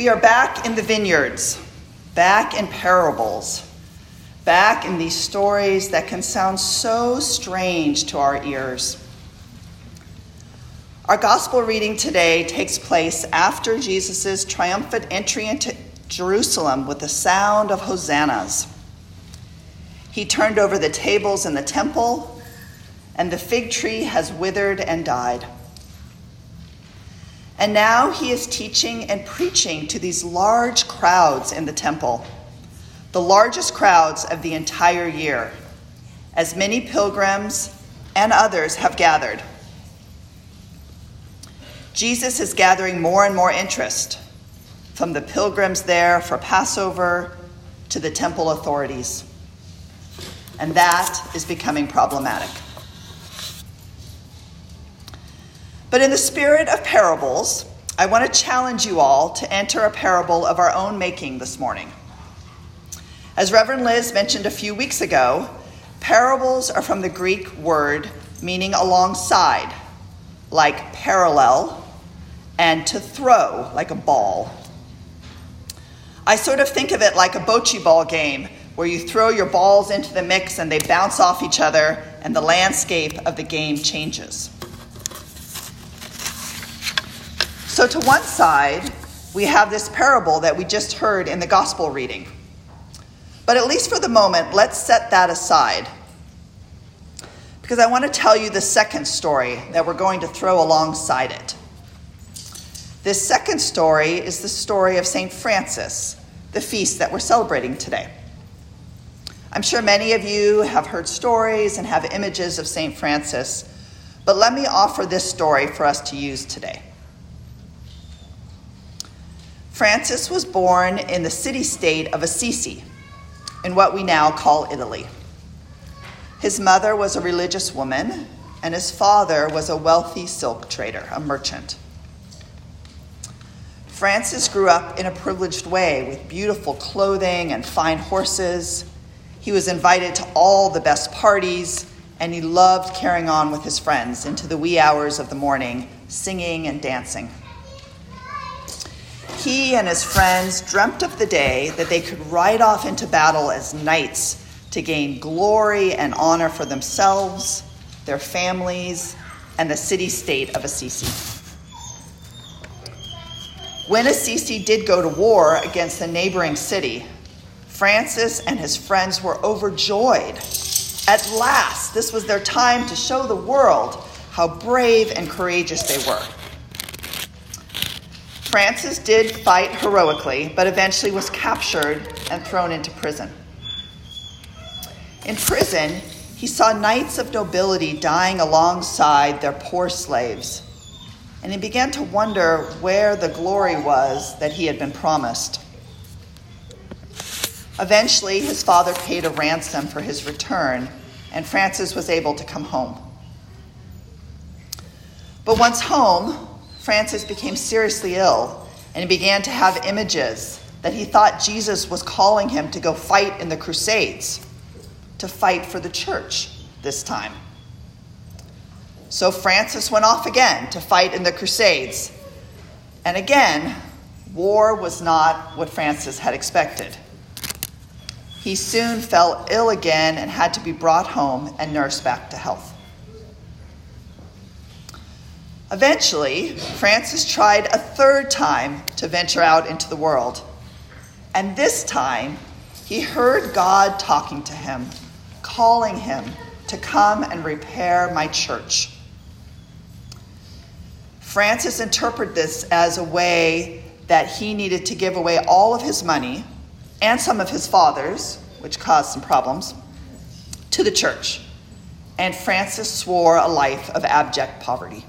We are back in the vineyards, back in parables, back in these stories that can sound so strange to our ears. Our gospel reading today takes place after Jesus' triumphant entry into Jerusalem with the sound of hosannas. He turned over the tables in the temple, and the fig tree has withered and died. And now he is teaching and preaching to these large crowds in the temple, the largest crowds of the entire year, as many pilgrims and others have gathered. Jesus is gathering more and more interest from the pilgrims there for Passover to the temple authorities. And that is becoming problematic. But in the spirit of parables, I want to challenge you all to enter a parable of our own making this morning. As Reverend Liz mentioned a few weeks ago, parables are from the Greek word meaning alongside, like parallel, and to throw, like a ball. I sort of think of it like a bocce ball game where you throw your balls into the mix and they bounce off each other and the landscape of the game changes. So, to one side, we have this parable that we just heard in the gospel reading. But at least for the moment, let's set that aside. Because I want to tell you the second story that we're going to throw alongside it. This second story is the story of St. Francis, the feast that we're celebrating today. I'm sure many of you have heard stories and have images of St. Francis, but let me offer this story for us to use today. Francis was born in the city state of Assisi, in what we now call Italy. His mother was a religious woman, and his father was a wealthy silk trader, a merchant. Francis grew up in a privileged way with beautiful clothing and fine horses. He was invited to all the best parties, and he loved carrying on with his friends into the wee hours of the morning, singing and dancing. He and his friends dreamt of the day that they could ride off into battle as knights to gain glory and honor for themselves, their families, and the city state of Assisi. When Assisi did go to war against the neighboring city, Francis and his friends were overjoyed. At last, this was their time to show the world how brave and courageous they were. Francis did fight heroically, but eventually was captured and thrown into prison. In prison, he saw knights of nobility dying alongside their poor slaves, and he began to wonder where the glory was that he had been promised. Eventually, his father paid a ransom for his return, and Francis was able to come home. But once home, Francis became seriously ill and began to have images that he thought Jesus was calling him to go fight in the Crusades, to fight for the church this time. So Francis went off again to fight in the Crusades. And again, war was not what Francis had expected. He soon fell ill again and had to be brought home and nursed back to health. Eventually, Francis tried a third time to venture out into the world. And this time, he heard God talking to him, calling him to come and repair my church. Francis interpreted this as a way that he needed to give away all of his money and some of his father's, which caused some problems, to the church. And Francis swore a life of abject poverty.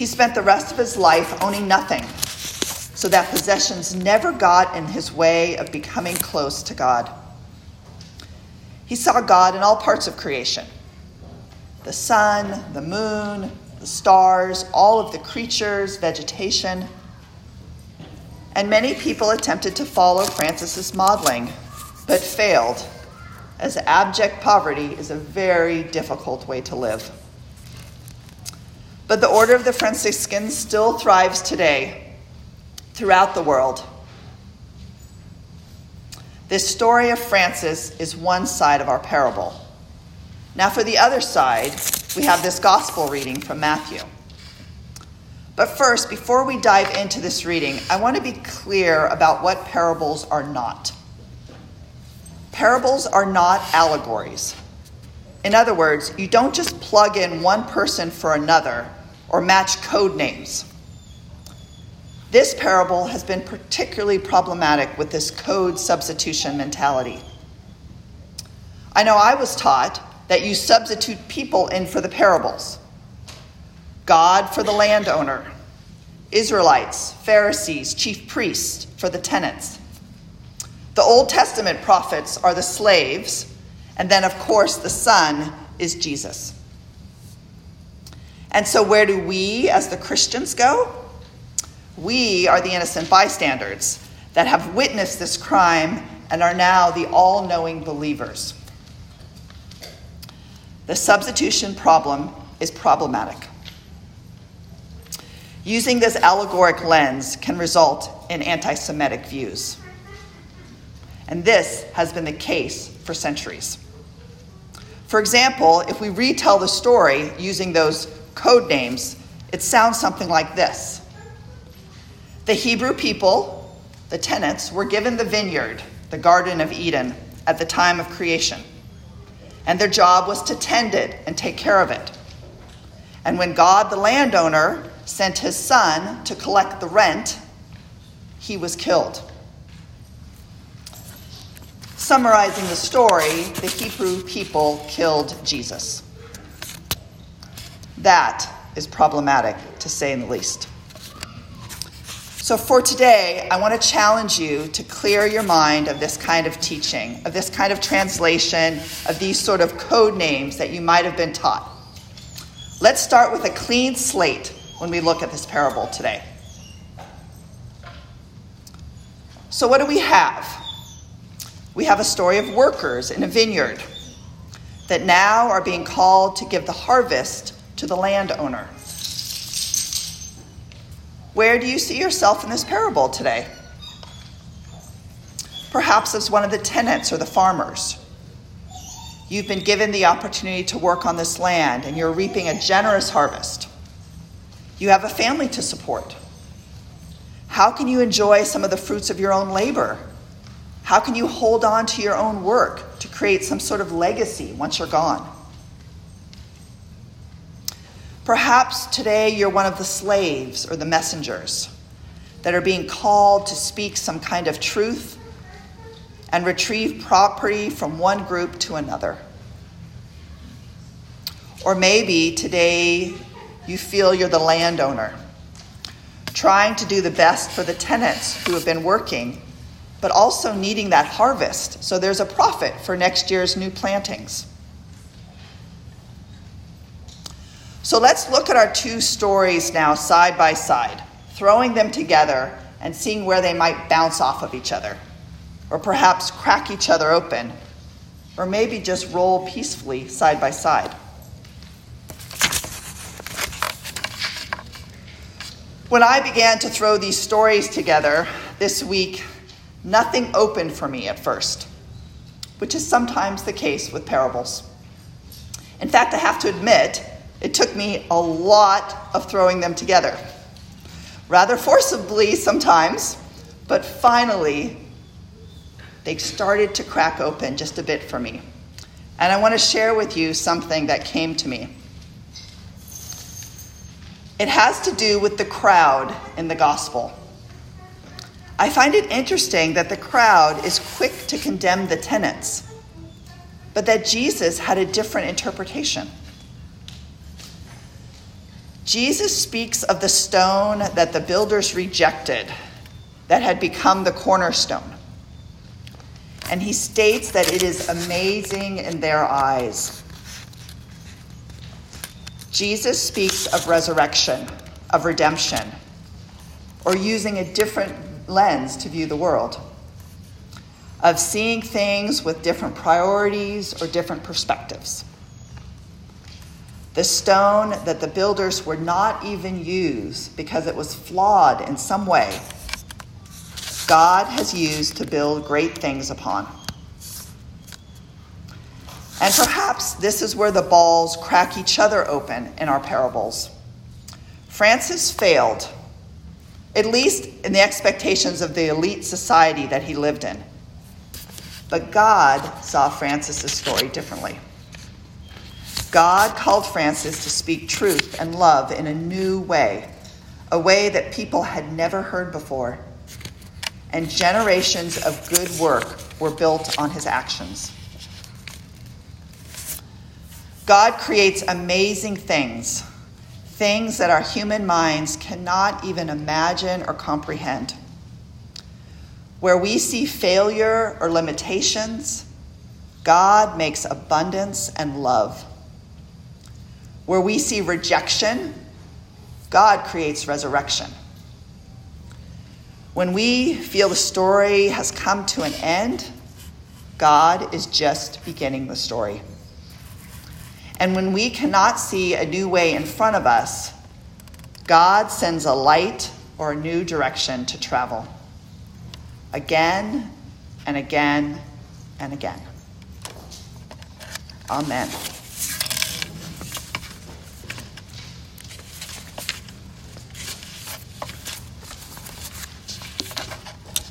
He spent the rest of his life owning nothing, so that possessions never got in his way of becoming close to God. He saw God in all parts of creation the sun, the moon, the stars, all of the creatures, vegetation. And many people attempted to follow Francis's modeling, but failed, as abject poverty is a very difficult way to live. But the Order of the Franciscans still thrives today. throughout the world. This story of Francis is one side of our parable. Now, for the other side, we have this gospel reading from Matthew. But first, before we dive into this reading, I want to be clear about what parables are not. Parables are not allegories. In other words, you don't just plug in one person for another or match code names. This parable has been particularly problematic with this code substitution mentality. I know I was taught that you substitute people in for the parables God for the landowner, Israelites, Pharisees, chief priests for the tenants. The Old Testament prophets are the slaves, and then, of course, the Son is Jesus. And so, where do we as the Christians go? We are the innocent bystanders that have witnessed this crime and are now the all knowing believers. The substitution problem is problematic. Using this allegoric lens can result in anti Semitic views. And this has been the case for centuries. For example, if we retell the story using those code names, it sounds something like this The Hebrew people, the tenants, were given the vineyard, the Garden of Eden, at the time of creation and their job was to tend it and take care of it. And when God, the landowner, sent his son to collect the rent, he was killed. Summarizing the story, the Hebrew people killed Jesus. That is problematic, to say in the least. So, for today, I want to challenge you to clear your mind of this kind of teaching, of this kind of translation, of these sort of code names that you might have been taught. Let's start with a clean slate when we look at this parable today. So, what do we have? We have a story of workers in a vineyard that now are being called to give the harvest to the landowner. Where do you see yourself in this parable today? Perhaps as one of the tenants or the farmers. You've been given the opportunity to work on this land and you're reaping a generous harvest. You have a family to support. How can you enjoy some of the fruits of your own labor? How can you hold on to your own work to create some sort of legacy once you're gone? Perhaps today you're one of the slaves or the messengers that are being called to speak some kind of truth and retrieve property from one group to another. Or maybe today you feel you're the landowner, trying to do the best for the tenants who have been working, but also needing that harvest so there's a profit for next year's new plantings. So let's look at our two stories now side by side, throwing them together and seeing where they might bounce off of each other, or perhaps crack each other open, or maybe just roll peacefully side by side. When I began to throw these stories together this week, nothing opened for me at first, which is sometimes the case with parables. In fact, I have to admit, it took me a lot of throwing them together, rather forcibly sometimes, but finally they started to crack open just a bit for me. And I want to share with you something that came to me. It has to do with the crowd in the gospel. I find it interesting that the crowd is quick to condemn the tenants, but that Jesus had a different interpretation. Jesus speaks of the stone that the builders rejected, that had become the cornerstone. And he states that it is amazing in their eyes. Jesus speaks of resurrection, of redemption, or using a different lens to view the world, of seeing things with different priorities or different perspectives. The stone that the builders would not even use because it was flawed in some way God has used to build great things upon. And perhaps this is where the balls crack each other open in our parables. Francis failed, at least in the expectations of the elite society that he lived in. But God saw Francis's story differently. God called Francis to speak truth and love in a new way, a way that people had never heard before. And generations of good work were built on his actions. God creates amazing things, things that our human minds cannot even imagine or comprehend. Where we see failure or limitations, God makes abundance and love. Where we see rejection, God creates resurrection. When we feel the story has come to an end, God is just beginning the story. And when we cannot see a new way in front of us, God sends a light or a new direction to travel. Again and again and again. Amen.